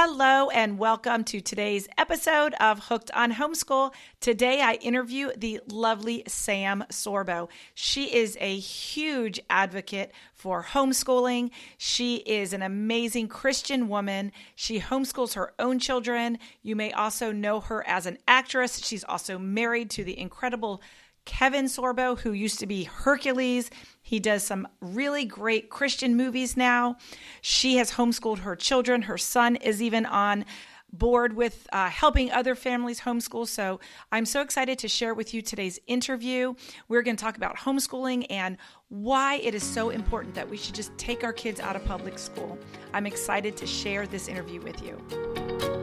Hello, and welcome to today's episode of Hooked on Homeschool. Today, I interview the lovely Sam Sorbo. She is a huge advocate for homeschooling. She is an amazing Christian woman. She homeschools her own children. You may also know her as an actress. She's also married to the incredible Kevin Sorbo, who used to be Hercules. He does some really great Christian movies now. She has homeschooled her children. Her son is even on board with uh, helping other families homeschool. So I'm so excited to share with you today's interview. We're going to talk about homeschooling and why it is so important that we should just take our kids out of public school. I'm excited to share this interview with you.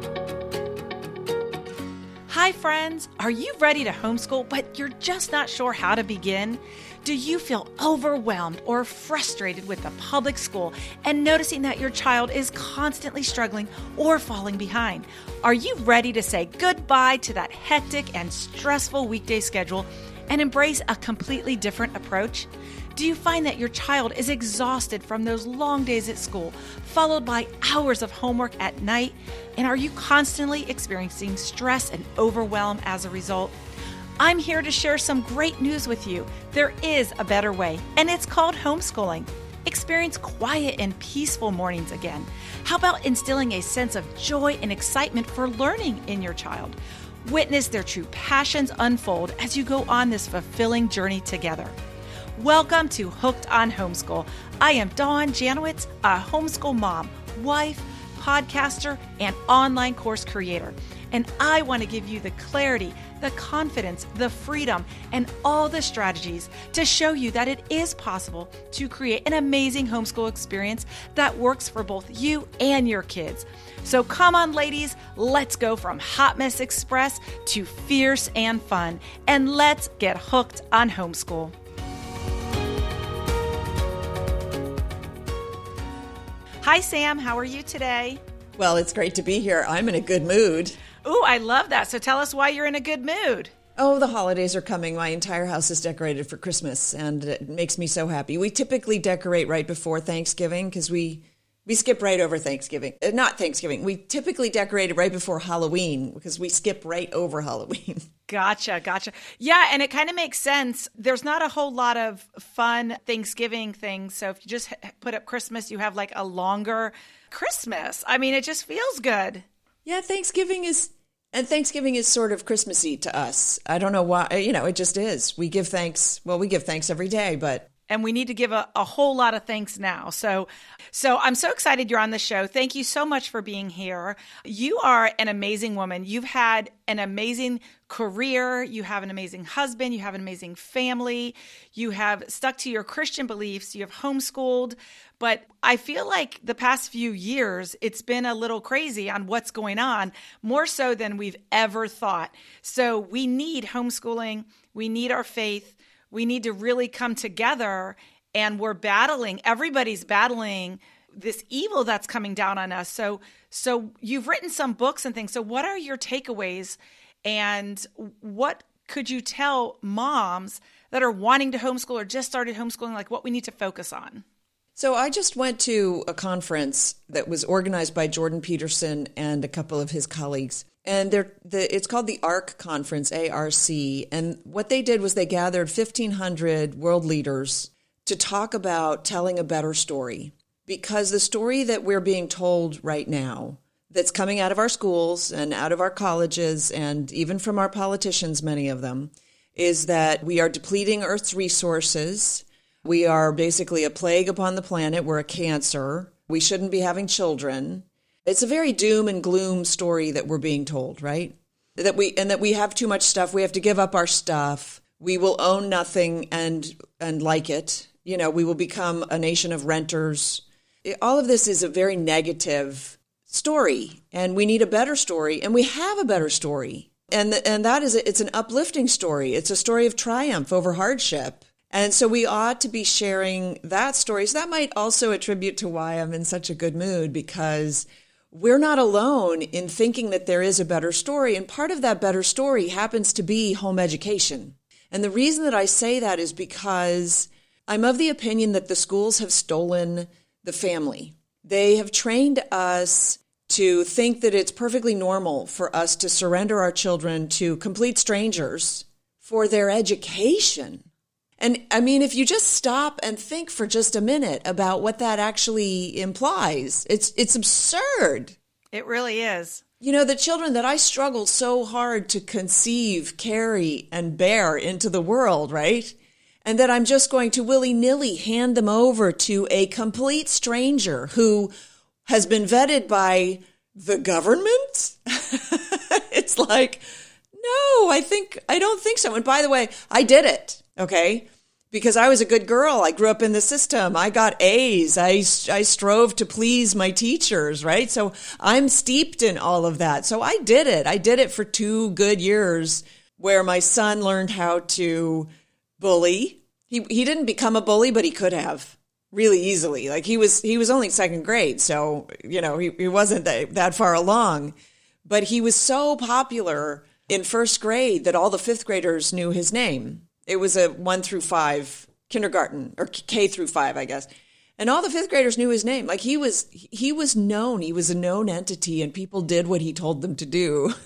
Hi, friends. Are you ready to homeschool, but you're just not sure how to begin? Do you feel overwhelmed or frustrated with the public school and noticing that your child is constantly struggling or falling behind? Are you ready to say goodbye to that hectic and stressful weekday schedule and embrace a completely different approach? Do you find that your child is exhausted from those long days at school, followed by hours of homework at night? And are you constantly experiencing stress and overwhelm as a result? I'm here to share some great news with you. There is a better way, and it's called homeschooling. Experience quiet and peaceful mornings again. How about instilling a sense of joy and excitement for learning in your child? Witness their true passions unfold as you go on this fulfilling journey together. Welcome to Hooked on Homeschool. I am Dawn Janowitz, a homeschool mom, wife, podcaster, and online course creator. And I want to give you the clarity, the confidence, the freedom, and all the strategies to show you that it is possible to create an amazing homeschool experience that works for both you and your kids. So come on, ladies, let's go from Hot Mess Express to fierce and fun, and let's get hooked on homeschool. Hi, Sam. How are you today? Well, it's great to be here. I'm in a good mood. Ooh, I love that. So tell us why you're in a good mood. Oh, the holidays are coming. My entire house is decorated for Christmas, and it makes me so happy. We typically decorate right before Thanksgiving because we we skip right over Thanksgiving. Uh, not Thanksgiving. We typically decorate it right before Halloween because we skip right over Halloween. Gotcha, gotcha. Yeah, and it kind of makes sense. There's not a whole lot of fun Thanksgiving things. So if you just put up Christmas, you have like a longer Christmas. I mean, it just feels good. Yeah, Thanksgiving is and Thanksgiving is sort of Christmassy to us. I don't know why, uh, you know, it just is. We give thanks. Well, we give thanks every day, but and we need to give a, a whole lot of thanks now. So, so I'm so excited you're on the show. Thank you so much for being here. You are an amazing woman. You've had an amazing career. You have an amazing husband. You have an amazing family. You have stuck to your Christian beliefs. You have homeschooled. But I feel like the past few years, it's been a little crazy on what's going on, more so than we've ever thought. So we need homeschooling. We need our faith. We need to really come together and we're battling everybody's battling this evil that's coming down on us. So so you've written some books and things. So what are your takeaways? And what could you tell moms that are wanting to homeschool or just started homeschooling like what we need to focus on so I just went to a conference that was organized by Jordan Peterson and a couple of his colleagues and they're the, it's called the ARC conference, ARC. And what they did was they gathered 1,500 world leaders to talk about telling a better story. Because the story that we're being told right now, that's coming out of our schools and out of our colleges, and even from our politicians, many of them, is that we are depleting Earth's resources. We are basically a plague upon the planet. We're a cancer. We shouldn't be having children it's a very doom and gloom story that we're being told, right? That we and that we have too much stuff. We have to give up our stuff. We will own nothing and and like it. You know, we will become a nation of renters. All of this is a very negative story, and we need a better story, and we have a better story. And and that is it's an uplifting story. It's a story of triumph over hardship. And so we ought to be sharing that story. So that might also attribute to why I'm in such a good mood because we're not alone in thinking that there is a better story. And part of that better story happens to be home education. And the reason that I say that is because I'm of the opinion that the schools have stolen the family. They have trained us to think that it's perfectly normal for us to surrender our children to complete strangers for their education. And I mean, if you just stop and think for just a minute about what that actually implies, it's, it's absurd. It really is. You know, the children that I struggled so hard to conceive, carry, and bear into the world, right? And that I'm just going to willy nilly hand them over to a complete stranger who has been vetted by the government? it's like, no, I think, I don't think so. And by the way, I did it. Okay. Because I was a good girl. I grew up in the system. I got A's. I, I strove to please my teachers, right? So I'm steeped in all of that. So I did it. I did it for two good years where my son learned how to bully. He, he didn't become a bully, but he could have really easily. Like he was he was only second grade, so you know he, he wasn't that, that far along. But he was so popular in first grade that all the fifth graders knew his name. It was a one through five kindergarten or K through five, I guess. And all the fifth graders knew his name. Like he was he was known. He was a known entity and people did what he told them to do.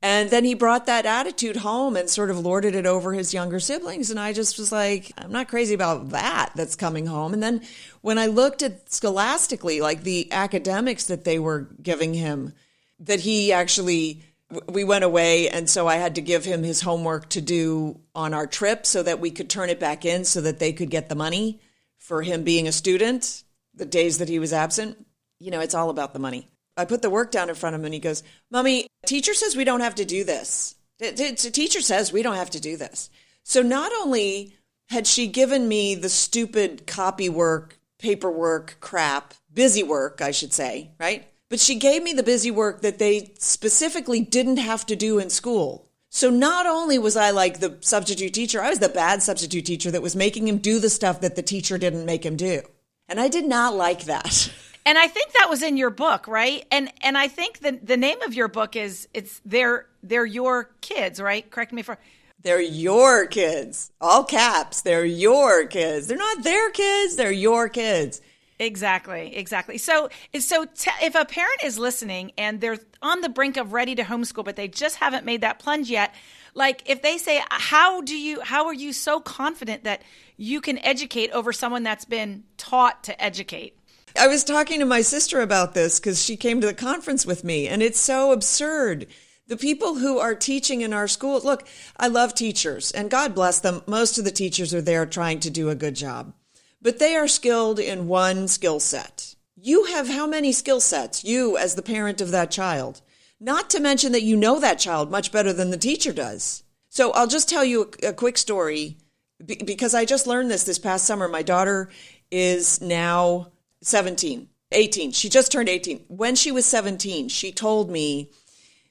And then he brought that attitude home and sort of lorded it over his younger siblings. And I just was like, I'm not crazy about that that's coming home. And then when I looked at scholastically, like the academics that they were giving him, that he actually, we went away. And so I had to give him his homework to do on our trip so that we could turn it back in so that they could get the money for him being a student the days that he was absent. You know, it's all about the money. I put the work down in front of him and he goes, Mommy, teacher says we don't have to do this. The teacher says we don't have to do this. So not only had she given me the stupid copy work, paperwork crap, busy work, I should say, right? But she gave me the busy work that they specifically didn't have to do in school. So not only was I like the substitute teacher, I was the bad substitute teacher that was making him do the stuff that the teacher didn't make him do. And I did not like that. And I think that was in your book, right? And and I think the the name of your book is it's they're they're your kids, right? Correct me if I'm they're your kids. All caps. They're your kids. They're not their kids. They're your kids. Exactly, exactly. So, so t- if a parent is listening and they're on the brink of ready to homeschool, but they just haven't made that plunge yet, like if they say, "How do you? How are you so confident that you can educate over someone that's been taught to educate?" I was talking to my sister about this because she came to the conference with me, and it's so absurd. The people who are teaching in our schools, look, I love teachers, and God bless them. Most of the teachers are there trying to do a good job, but they are skilled in one skill set. You have how many skill sets, you as the parent of that child? Not to mention that you know that child much better than the teacher does. So I'll just tell you a, a quick story because I just learned this this past summer. My daughter is now 17, 18. She just turned 18. When she was 17, she told me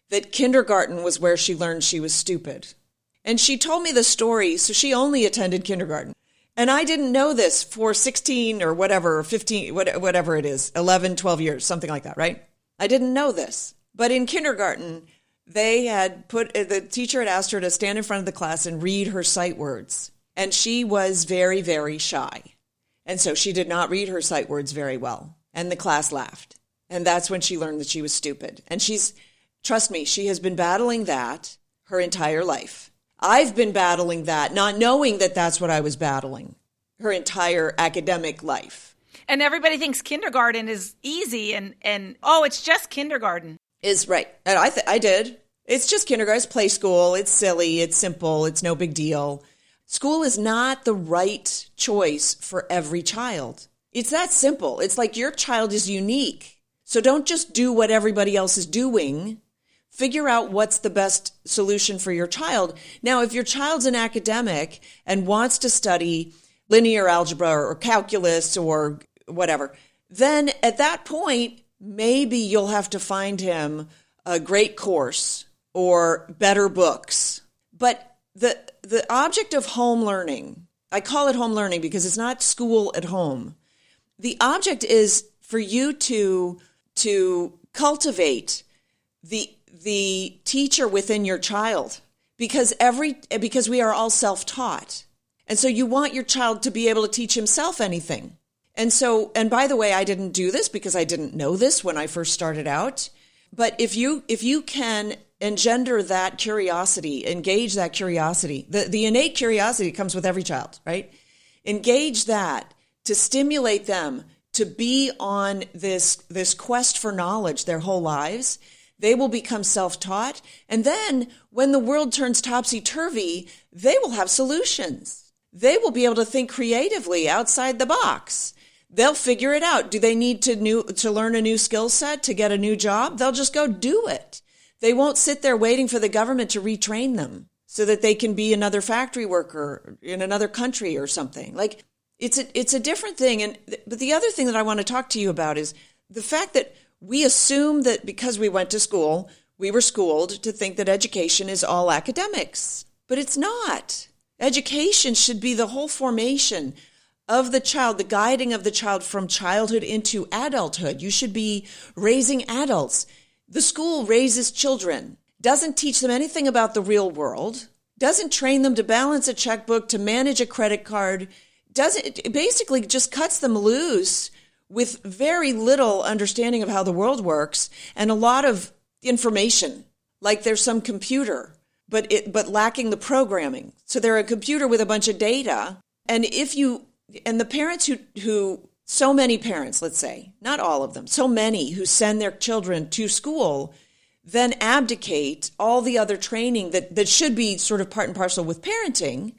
that kindergarten was where she learned she was stupid. And she told me the story, so she only attended kindergarten. And I didn't know this for 16 or whatever, 15, whatever it is, 11, 12 years, something like that, right? I didn't know this. But in kindergarten, they had put, uh, the teacher had asked her to stand in front of the class and read her sight words. And she was very, very shy. And so she did not read her sight words very well. And the class laughed. And that's when she learned that she was stupid. And she's, trust me, she has been battling that her entire life. I've been battling that, not knowing that that's what I was battling her entire academic life. And everybody thinks kindergarten is easy and, and oh, it's just kindergarten. Is right. And I, th- I did. It's just kindergarten. It's play school. It's silly. It's simple. It's no big deal. School is not the right choice for every child. It's that simple. It's like your child is unique. So don't just do what everybody else is doing. Figure out what's the best solution for your child. Now, if your child's an academic and wants to study linear algebra or calculus or whatever, then at that point, maybe you'll have to find him a great course or better books. But the the object of home learning, I call it home learning because it's not school at home. The object is for you to to cultivate the the teacher within your child because every because we are all self-taught. And so you want your child to be able to teach himself anything. And so, and by the way, I didn't do this because I didn't know this when I first started out. But if you, if you can engender that curiosity, engage that curiosity, the, the innate curiosity comes with every child, right? Engage that to stimulate them to be on this, this quest for knowledge their whole lives. They will become self-taught. And then when the world turns topsy-turvy, they will have solutions. They will be able to think creatively outside the box. They'll figure it out. Do they need to new, to learn a new skill set to get a new job? They'll just go do it. They won't sit there waiting for the government to retrain them so that they can be another factory worker in another country or something. Like it's a it's a different thing and but the other thing that I want to talk to you about is the fact that we assume that because we went to school, we were schooled to think that education is all academics. But it's not. Education should be the whole formation of the child, the guiding of the child from childhood into adulthood. You should be raising adults. The school raises children, doesn't teach them anything about the real world, doesn't train them to balance a checkbook, to manage a credit card, doesn't it basically just cuts them loose with very little understanding of how the world works and a lot of information like there's some computer but it but lacking the programming so they're a computer with a bunch of data and if you and the parents who who so many parents let's say not all of them so many who send their children to school then abdicate all the other training that that should be sort of part and parcel with parenting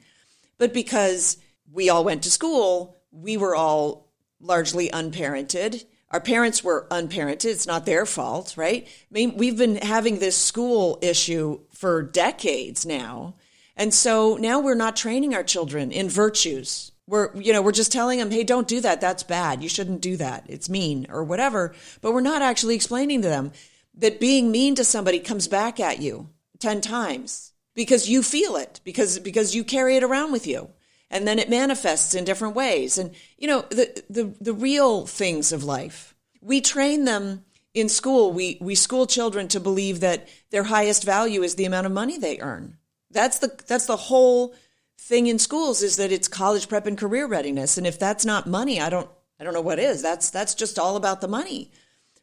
but because we all went to school. We were all largely unparented. Our parents were unparented. It's not their fault, right? I mean, we've been having this school issue for decades now. And so now we're not training our children in virtues. We're, you know, we're just telling them, hey, don't do that. That's bad. You shouldn't do that. It's mean or whatever. But we're not actually explaining to them that being mean to somebody comes back at you 10 times because you feel it, because, because you carry it around with you and then it manifests in different ways. And, you know, the, the, the real things of life, we train them in school. We, we school children to believe that their highest value is the amount of money they earn. That's the, that's the whole thing in schools is that it's college prep and career readiness. And if that's not money, I don't, I don't know what is. That's, that's just all about the money.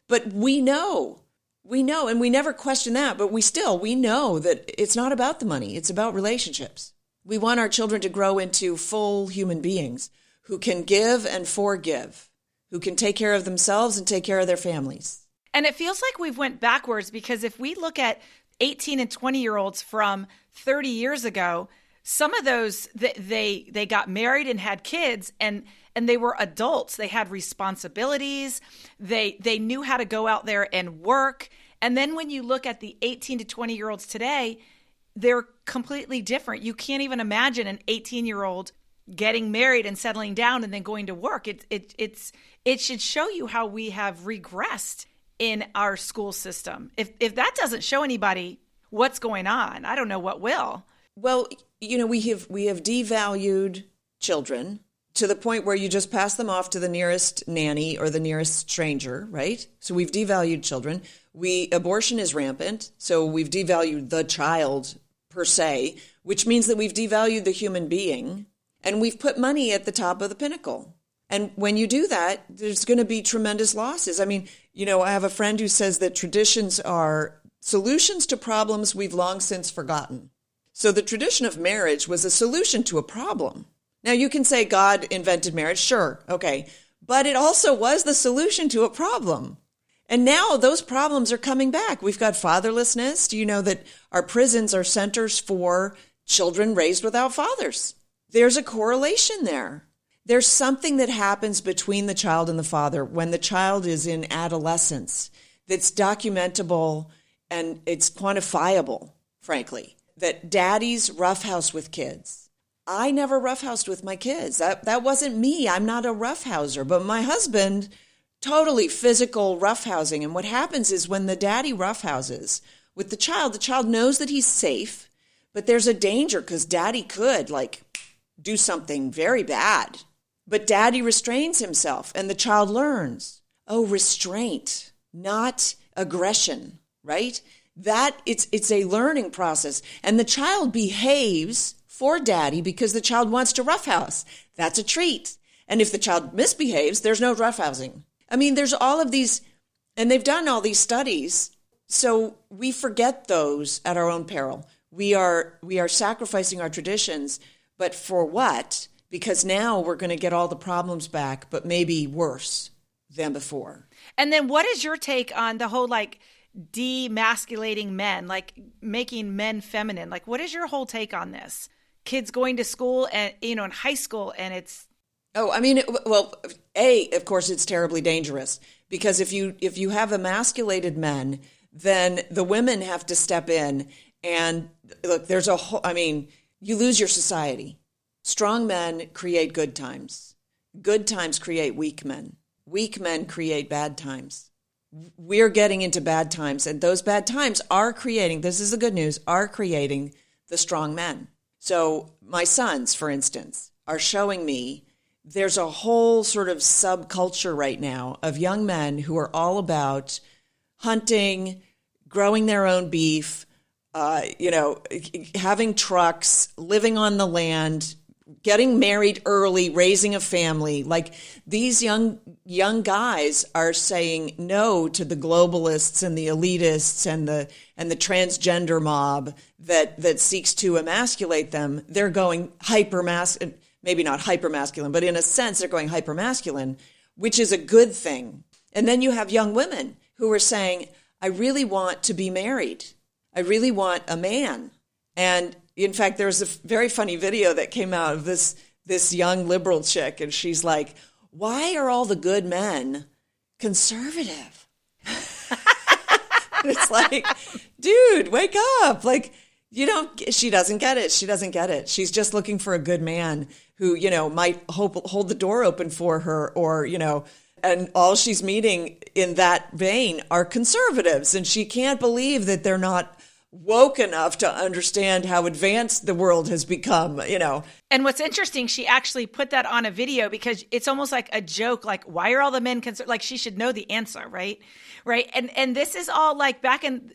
But we know, we know, and we never question that, but we still, we know that it's not about the money. It's about relationships. We want our children to grow into full human beings who can give and forgive, who can take care of themselves and take care of their families. And it feels like we've went backwards because if we look at 18 and 20 year olds from 30 years ago, some of those they they got married and had kids and and they were adults. They had responsibilities. They they knew how to go out there and work. And then when you look at the 18 to 20 year olds today, they're completely different. You can't even imagine an 18 year old getting married and settling down and then going to work. It, it, it's, it should show you how we have regressed in our school system. If, if that doesn't show anybody what's going on, I don't know what will. Well, you know, we have, we have devalued children to the point where you just pass them off to the nearest nanny or the nearest stranger, right? So we've devalued children. We abortion is rampant, so we've devalued the child per se, which means that we've devalued the human being and we've put money at the top of the pinnacle. And when you do that, there's going to be tremendous losses. I mean, you know, I have a friend who says that traditions are solutions to problems we've long since forgotten. So the tradition of marriage was a solution to a problem. Now you can say God invented marriage, sure, okay, but it also was the solution to a problem. And now those problems are coming back. We've got fatherlessness. Do you know that our prisons are centers for children raised without fathers? There's a correlation there. There's something that happens between the child and the father when the child is in adolescence that's documentable and it's quantifiable, frankly. That daddy's roughhouse with kids. I never roughhoused with my kids. That, that wasn't me. I'm not a roughhouser, but my husband totally physical roughhousing. And what happens is when the daddy roughhouses with the child, the child knows that he's safe, but there's a danger because daddy could like do something very bad. But daddy restrains himself and the child learns. Oh, restraint, not aggression, right? That it's it's a learning process. And the child behaves for daddy because the child wants to roughhouse. That's a treat. And if the child misbehaves, there's no roughhousing. I mean, there's all of these, and they've done all these studies. So we forget those at our own peril. We are we are sacrificing our traditions, but for what? Because now we're going to get all the problems back, but maybe worse than before. And then what is your take on the whole like demasculating men, like making men feminine? Like what is your whole take on this? Kids going to school and you know in high school and it's Oh, I mean, well, a of course it's terribly dangerous because if you if you have emasculated men, then the women have to step in and look. There's a whole. I mean, you lose your society. Strong men create good times. Good times create weak men. Weak men create bad times. We're getting into bad times, and those bad times are creating. This is the good news. Are creating the strong men. So my sons, for instance, are showing me there's a whole sort of subculture right now of young men who are all about hunting, growing their own beef, uh, you know, having trucks, living on the land, getting married early, raising a family. Like these young young guys are saying no to the globalists and the elitists and the and the transgender mob that that seeks to emasculate them. They're going hyper masculine maybe not hyper masculine, but in a sense, they're going hyper masculine, which is a good thing. And then you have young women who are saying, I really want to be married. I really want a man. And in fact, there was a very funny video that came out of this, this young liberal chick, and she's like, Why are all the good men conservative? it's like, dude, wake up. Like, you don't, she doesn't get it. She doesn't get it. She's just looking for a good man who, you know, might hope, hold the door open for her or, you know, and all she's meeting in that vein are conservatives. And she can't believe that they're not woke enough to understand how advanced the world has become, you know. And what's interesting, she actually put that on a video because it's almost like a joke like why are all the men concerned like she should know the answer, right? Right? And and this is all like back in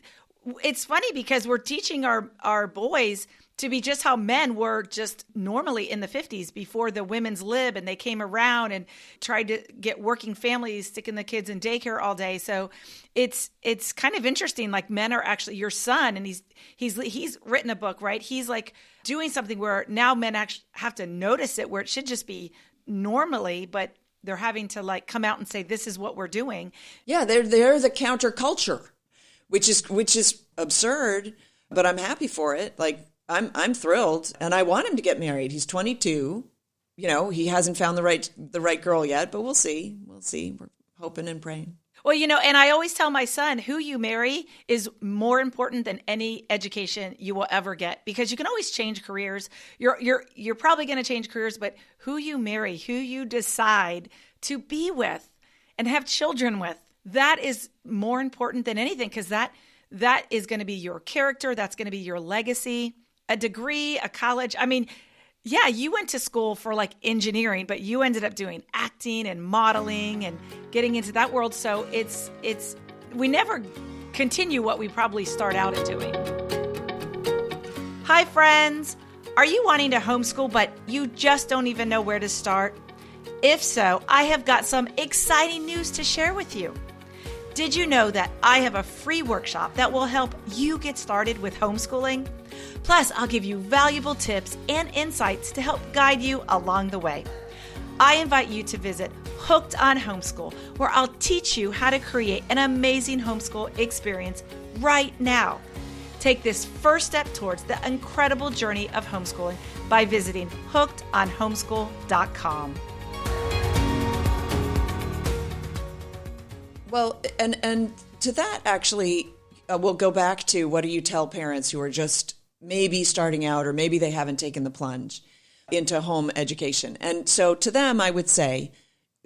it's funny because we're teaching our our boys to be just how men were just normally in the 50s before the women's lib and they came around and tried to get working families sticking the kids in daycare all day. So it's it's kind of interesting like men are actually your son and he's he's he's written a book right? He's like doing something where now men actually have to notice it where it should just be normally but they're having to like come out and say this is what we're doing. Yeah they're they're the counterculture which is which is absurd but i'm happy for it. Like I'm I'm thrilled, and I want him to get married. He's 22. You know, he hasn't found the right the right girl yet, but we'll see. We'll see. We're hoping and praying. Well, you know, and I always tell my son, who you marry is more important than any education you will ever get because you can always change careers. You're you're you're probably going to change careers, but who you marry, who you decide to be with and have children with, that is more important than anything because that that is going to be your character, that's going to be your legacy a degree, a college. I mean, yeah, you went to school for like engineering, but you ended up doing acting and modeling and getting into that world. So it's it's we never continue what we probably start out at doing. Hi friends. Are you wanting to homeschool but you just don't even know where to start? If so, I have got some exciting news to share with you. Did you know that I have a free workshop that will help you get started with homeschooling? Plus, I'll give you valuable tips and insights to help guide you along the way. I invite you to visit Hooked on Homeschool, where I'll teach you how to create an amazing homeschool experience right now. Take this first step towards the incredible journey of homeschooling by visiting hookedonhomeschool.com. Well, and and to that actually, uh, we'll go back to what do you tell parents who are just maybe starting out or maybe they haven't taken the plunge into home education. And so to them, I would say,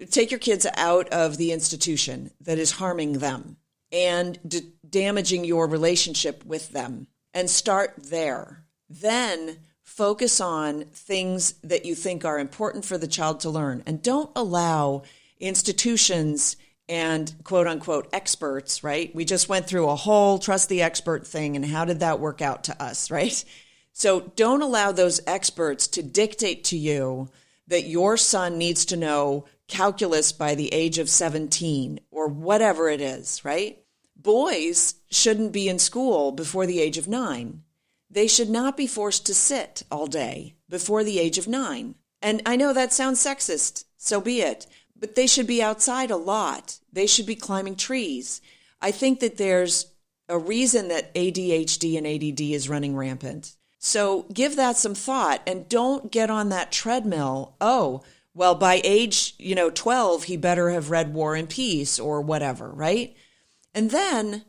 take your kids out of the institution that is harming them and d- damaging your relationship with them and start there. Then focus on things that you think are important for the child to learn and don't allow institutions and quote unquote experts, right? We just went through a whole trust the expert thing and how did that work out to us, right? So don't allow those experts to dictate to you that your son needs to know calculus by the age of 17 or whatever it is, right? Boys shouldn't be in school before the age of nine. They should not be forced to sit all day before the age of nine. And I know that sounds sexist, so be it, but they should be outside a lot. They should be climbing trees. I think that there's a reason that ADHD and ADD is running rampant. So give that some thought and don't get on that treadmill. Oh, well, by age, you know, 12, he better have read War and Peace or whatever, right? And then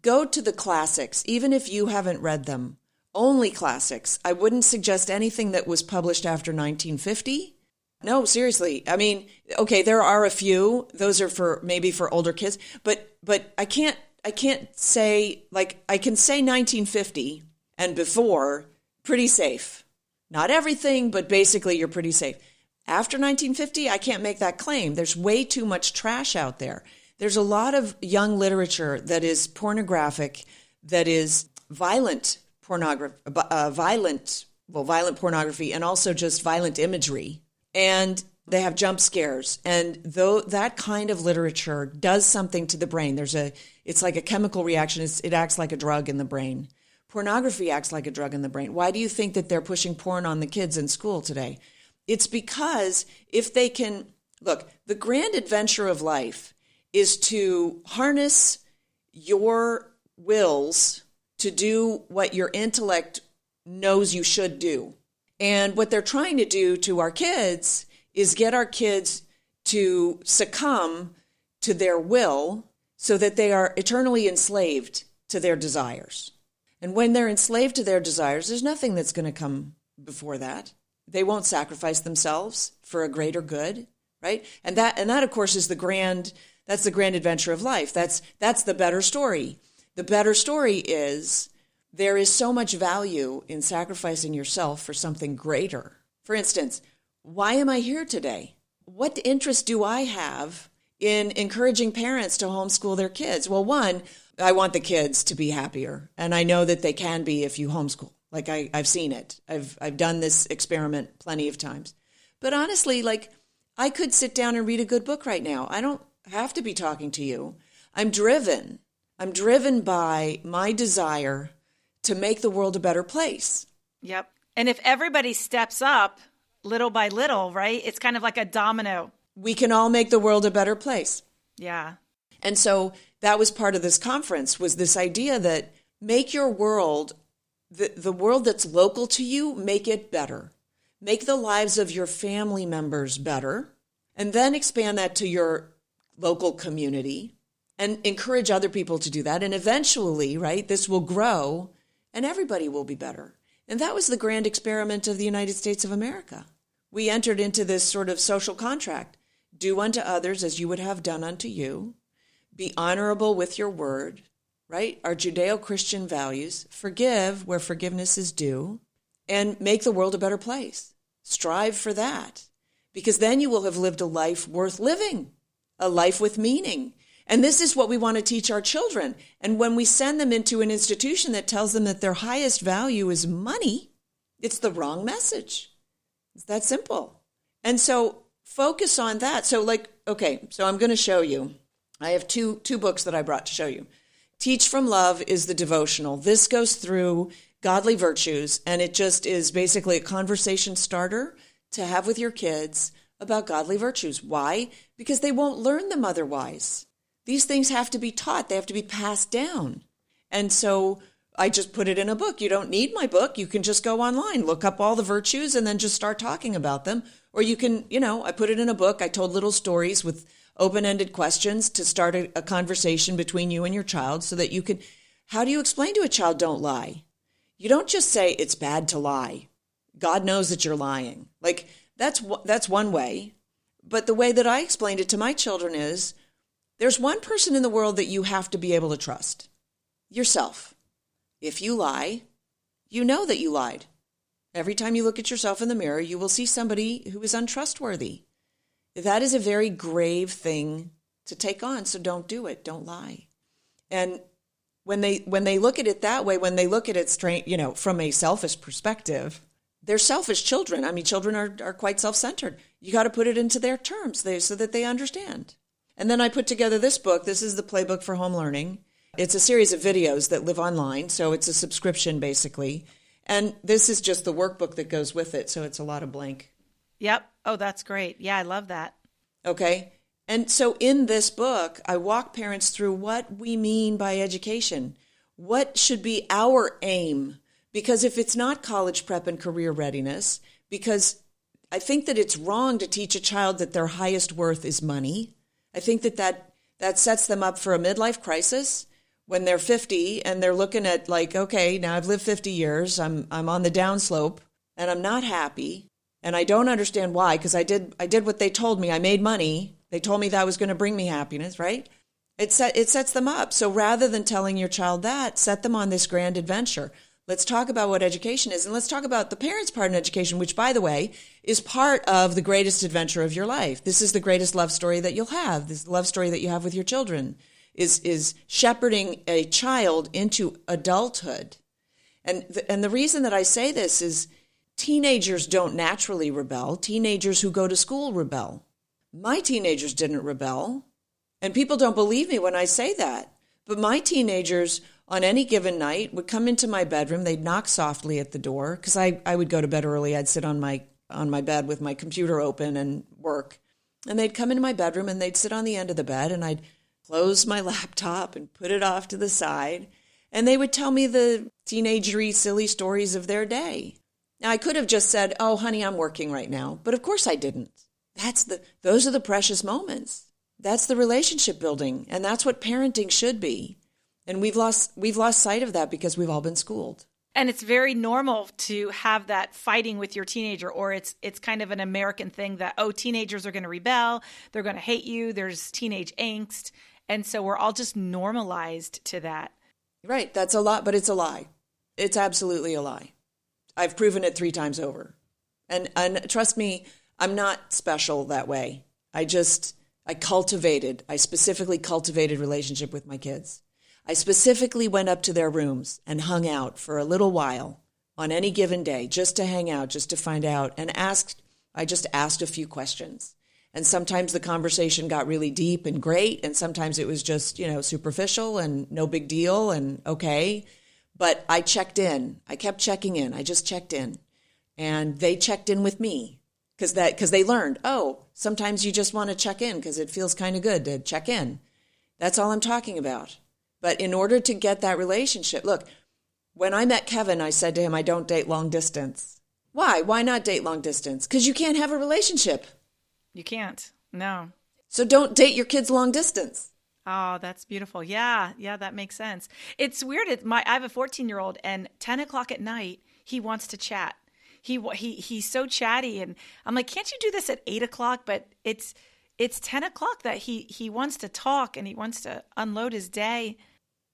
go to the classics, even if you haven't read them. Only classics. I wouldn't suggest anything that was published after 1950. No, seriously. I mean, okay, there are a few. Those are for maybe for older kids, but but I can't I can't say like I can say 1950 and before pretty safe. Not everything, but basically you're pretty safe. After 1950, I can't make that claim. There's way too much trash out there. There's a lot of young literature that is pornographic, that is violent pornography, uh, violent, well, violent pornography, and also just violent imagery. And they have jump scares. And though that kind of literature does something to the brain, there's a, it's like a chemical reaction. It's, it acts like a drug in the brain. Pornography acts like a drug in the brain. Why do you think that they're pushing porn on the kids in school today? It's because if they can look, the grand adventure of life is to harness your wills to do what your intellect knows you should do. And what they're trying to do to our kids is get our kids to succumb to their will so that they are eternally enslaved to their desires. And when they're enslaved to their desires, there's nothing that's going to come before that. They won't sacrifice themselves for a greater good, right? And that and that of course is the grand that's the grand adventure of life. That's that's the better story. The better story is there is so much value in sacrificing yourself for something greater. For instance, why am I here today? What interest do I have in encouraging parents to homeschool their kids? Well, one, I want the kids to be happier. And I know that they can be if you homeschool. Like I, I've seen it. I've I've done this experiment plenty of times. But honestly, like I could sit down and read a good book right now. I don't have to be talking to you. I'm driven. I'm driven by my desire to make the world a better place. Yep. And if everybody steps up little by little, right? It's kind of like a domino. We can all make the world a better place. Yeah. And so that was part of this conference was this idea that make your world the, the world that's local to you make it better make the lives of your family members better and then expand that to your local community and encourage other people to do that and eventually right this will grow and everybody will be better and that was the grand experiment of the united states of america we entered into this sort of social contract do unto others as you would have done unto you be honorable with your word, right? Our Judeo Christian values, forgive where forgiveness is due, and make the world a better place. Strive for that, because then you will have lived a life worth living, a life with meaning. And this is what we want to teach our children. And when we send them into an institution that tells them that their highest value is money, it's the wrong message. It's that simple. And so focus on that. So, like, okay, so I'm going to show you I have two two books that I brought to show you. Teach from Love is the devotional. This goes through godly virtues and it just is basically a conversation starter to have with your kids about godly virtues. Why? Because they won't learn them otherwise. These things have to be taught, they have to be passed down. And so I just put it in a book. You don't need my book. You can just go online, look up all the virtues, and then just start talking about them. Or you can, you know, I put it in a book. I told little stories with open ended questions to start a, a, conversation between you and your child so that you can. How do you explain to a child, don't lie? You don't just say it's bad to lie. God knows that you're lying. Like, that's, that's one way. But the way that I explained it to my children is there's one person in the world that you have to be able to trust yourself. If you lie, you know that you lied. Every time you look at yourself in the mirror, you will see somebody who is untrustworthy. That is a very grave thing to take on, so don't do it. Don't lie. And when they when they look at it that way, when they look at it straight, you know, from a selfish perspective, they're selfish children. I mean, children are, are quite self centered. You got to put it into their terms they, so that they understand. And then I put together this book. This is the Playbook for Home Learning. It's a series of videos that live online, so it's a subscription basically. And this is just the workbook that goes with it, so it's a lot of blank. Yep. Oh, that's great. Yeah, I love that. Okay. And so in this book, I walk parents through what we mean by education. What should be our aim? Because if it's not college prep and career readiness, because I think that it's wrong to teach a child that their highest worth is money. I think that that, that sets them up for a midlife crisis when they're 50 and they're looking at like, okay, now I've lived 50 years. I'm, I'm on the downslope and I'm not happy. And I don't understand why, because I did, I did what they told me. I made money. They told me that was going to bring me happiness, right? It, set, it sets them up. So rather than telling your child that, set them on this grand adventure. Let's talk about what education is. And let's talk about the parents' part in education, which, by the way, is part of the greatest adventure of your life. This is the greatest love story that you'll have. This love story that you have with your children is, is shepherding a child into adulthood. And and the reason that I say this is teenagers don't naturally rebel. Teenagers who go to school rebel. My teenagers didn't rebel. And people don't believe me when I say that. But my teenagers on any given night would come into my bedroom they'd knock softly at the door because I, I would go to bed early i'd sit on my on my bed with my computer open and work. And they'd come into my bedroom and they'd sit on the end of the bed and i'd close my laptop and put it off to the side. And they would tell me the teenagery silly stories of their day. Now i could have just said oh honey i'm working right now. But of course i didn't. That's the those are the precious moments. That's the relationship building and that's what parenting should be and we've lost we've lost sight of that because we've all been schooled. And it's very normal to have that fighting with your teenager or it's it's kind of an American thing that oh teenagers are going to rebel, they're going to hate you, there's teenage angst. And so we're all just normalized to that. Right, that's a lot, but it's a lie. It's absolutely a lie. I've proven it 3 times over. And and trust me, I'm not special that way. I just I cultivated, I specifically cultivated relationship with my kids. I specifically went up to their rooms and hung out for a little while on any given day just to hang out, just to find out, and asked, I just asked a few questions. And sometimes the conversation got really deep and great, and sometimes it was just, you know, superficial and no big deal and okay. But I checked in. I kept checking in. I just checked in. And they checked in with me because that because they learned, oh, sometimes you just want to check in because it feels kind of good to check in. That's all I'm talking about. But in order to get that relationship, look, when I met Kevin, I said to him, I don't date long distance. Why? Why not date long distance? Because you can't have a relationship. You can't. No. So don't date your kids long distance. Oh, that's beautiful. Yeah, yeah, that makes sense. It's weird. It, my I have a 14 year old, and 10 o'clock at night, he wants to chat. He he he's so chatty, and I'm like, can't you do this at eight o'clock? But it's it's 10 o'clock that he he wants to talk and he wants to unload his day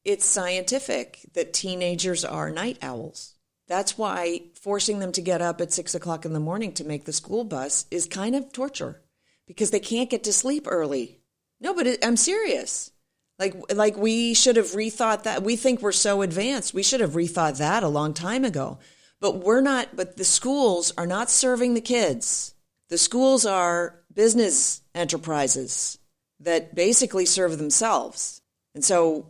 it's scientific that teenagers are night owls. That's why forcing them to get up at six o'clock in the morning to make the school bus is kind of torture because they can't get to sleep early. No, but I'm serious. Like, like we should have rethought that. We think we're so advanced. We should have rethought that a long time ago. But we're not, but the schools are not serving the kids. The schools are business enterprises that basically serve themselves. And so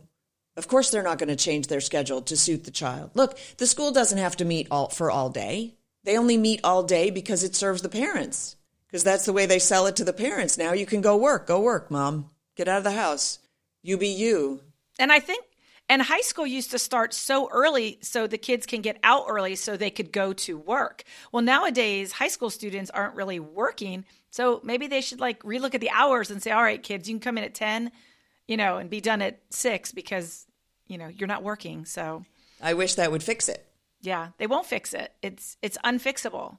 of course, they're not going to change their schedule to suit the child. Look, the school doesn't have to meet all for all day. They only meet all day because it serves the parents. Because that's the way they sell it to the parents. Now you can go work. Go work, mom. Get out of the house. You be you. And I think and high school used to start so early so the kids can get out early so they could go to work. Well, nowadays high school students aren't really working, so maybe they should like relook at the hours and say, "All right, kids, you can come in at 10, you know, and be done at six because, you know, you're not working. So I wish that would fix it. Yeah, they won't fix it. It's it's unfixable.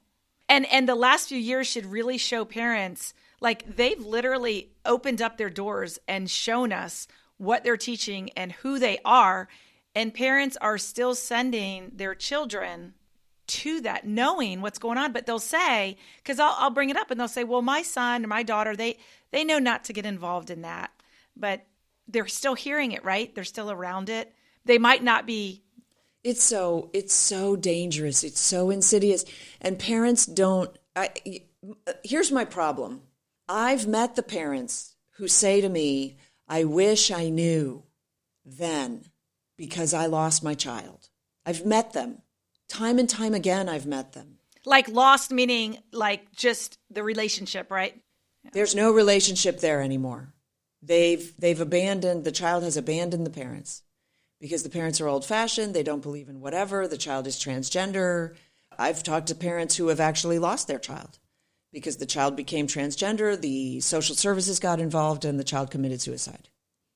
And and the last few years should really show parents like they've literally opened up their doors and shown us what they're teaching and who they are. And parents are still sending their children to that, knowing what's going on. But they'll say, because I'll, I'll bring it up and they'll say, well, my son or my daughter, they, they know not to get involved in that. But they're still hearing it, right? They're still around it. They might not be It's so it's so dangerous. It's so insidious, and parents don't. I, here's my problem. I've met the parents who say to me, "I wish I knew then, because I lost my child." I've met them time and time again. I've met them. Like lost meaning like just the relationship, right? There's no relationship there anymore. They've they've abandoned the child has abandoned the parents because the parents are old fashioned, they don't believe in whatever, the child is transgender. I've talked to parents who have actually lost their child because the child became transgender, the social services got involved, and the child committed suicide.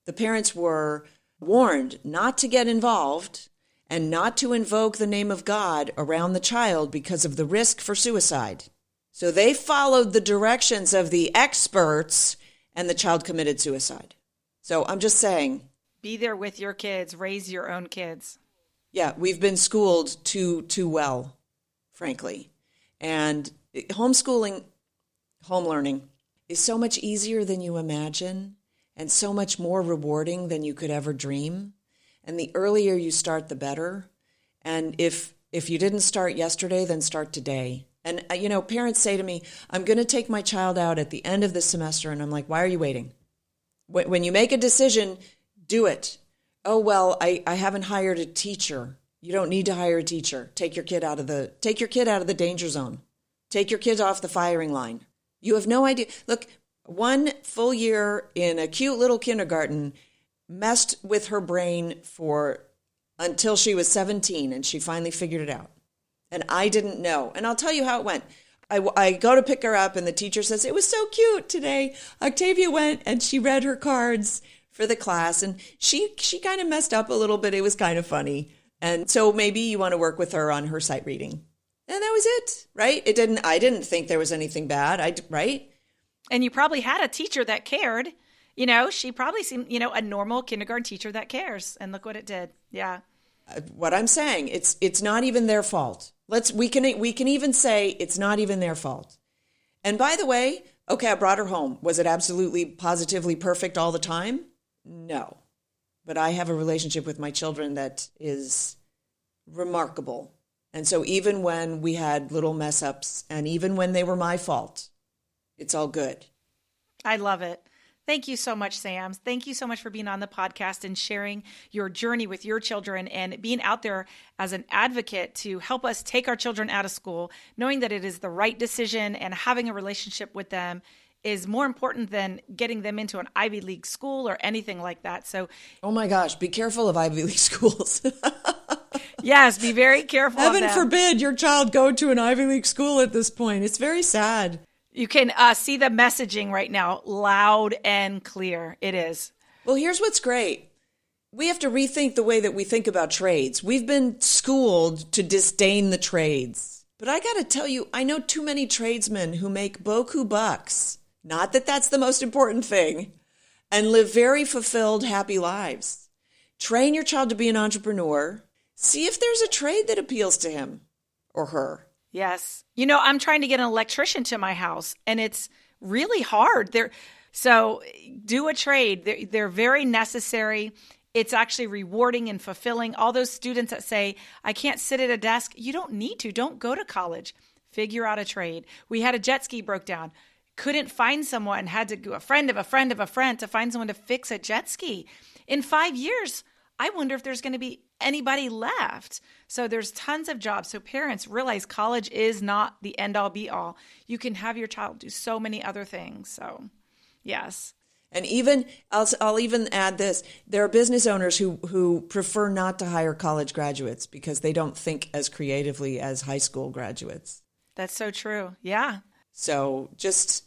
The parents were warned not to get involved and not to invoke the name of God around the child because of the risk for suicide. So they followed the directions of the experts, and the child committed suicide. So I'm just saying, be there with your kids, raise your own kids. Yeah, we've been schooled too too well, frankly. And homeschooling, home learning is so much easier than you imagine and so much more rewarding than you could ever dream. And the earlier you start the better. And if if you didn't start yesterday, then start today. And uh, you know, parents say to me, "I'm going to take my child out at the end of the semester." And I'm like, "Why are you waiting?" When you make a decision, do it. Oh well, I, I haven't hired a teacher. You don't need to hire a teacher. Take your kid out of the take your kid out of the danger zone. Take your kids off the firing line. You have no idea. Look, one full year in a cute little kindergarten messed with her brain for until she was 17 and she finally figured it out. And I didn't know. And I'll tell you how it went. I, I go to pick her up and the teacher says, It was so cute today. Octavia went and she read her cards for the class and she she kind of messed up a little bit. It was kind of funny. And so maybe you want to work with her on her sight reading. And that was it, right? It didn't I didn't think there was anything bad. I right? And you probably had a teacher that cared. You know, she probably seemed, you know, a normal kindergarten teacher that cares. And look what it did. Yeah. What I'm saying, it's it's not even their fault. Let's we can we can even say it's not even their fault. And by the way, okay, I brought her home. Was it absolutely positively perfect all the time? No. But I have a relationship with my children that is remarkable. And so even when we had little mess ups and even when they were my fault, it's all good. I love it. Thank you so much, Sam. Thank you so much for being on the podcast and sharing your journey with your children and being out there as an advocate to help us take our children out of school, knowing that it is the right decision and having a relationship with them is more important than getting them into an Ivy League school or anything like that. So, oh my gosh, be careful of Ivy League schools. yes, be very careful. Heaven forbid your child go to an Ivy League school at this point. It's very sad. You can uh, see the messaging right now, loud and clear. It is. Well, here's what's great. We have to rethink the way that we think about trades. We've been schooled to disdain the trades. But I got to tell you, I know too many tradesmen who make boku bucks not that that's the most important thing. And live very fulfilled, happy lives. Train your child to be an entrepreneur. See if there's a trade that appeals to him or her. Yes. You know, I'm trying to get an electrician to my house and it's really hard. They're so do a trade. They're, they're very necessary. It's actually rewarding and fulfilling. All those students that say, I can't sit at a desk, you don't need to. Don't go to college. Figure out a trade. We had a jet ski broke down couldn't find someone, had to go a friend of a friend of a friend to find someone to fix a jet ski. In five years, I wonder if there's going to be anybody left. So there's tons of jobs. So parents realize college is not the end all be all. You can have your child do so many other things. So, yes. And even I'll, I'll even add this: there are business owners who who prefer not to hire college graduates because they don't think as creatively as high school graduates. That's so true. Yeah. So just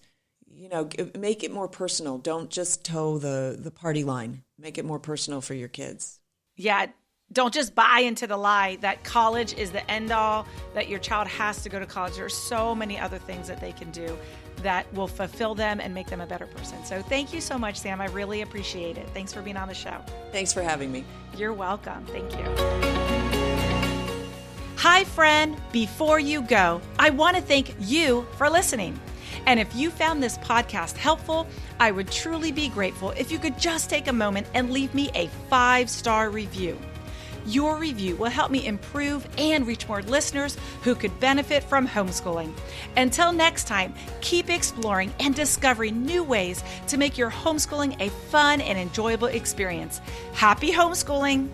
you know, make it more personal. Don't just toe the the party line. Make it more personal for your kids. Yeah, don't just buy into the lie that college is the end all, that your child has to go to college. There are so many other things that they can do that will fulfill them and make them a better person. So thank you so much, Sam. I really appreciate it. Thanks for being on the show. Thanks for having me. You're welcome. Thank you. Hi, friend. Before you go, I want to thank you for listening. And if you found this podcast helpful, I would truly be grateful if you could just take a moment and leave me a five star review. Your review will help me improve and reach more listeners who could benefit from homeschooling. Until next time, keep exploring and discovering new ways to make your homeschooling a fun and enjoyable experience. Happy homeschooling!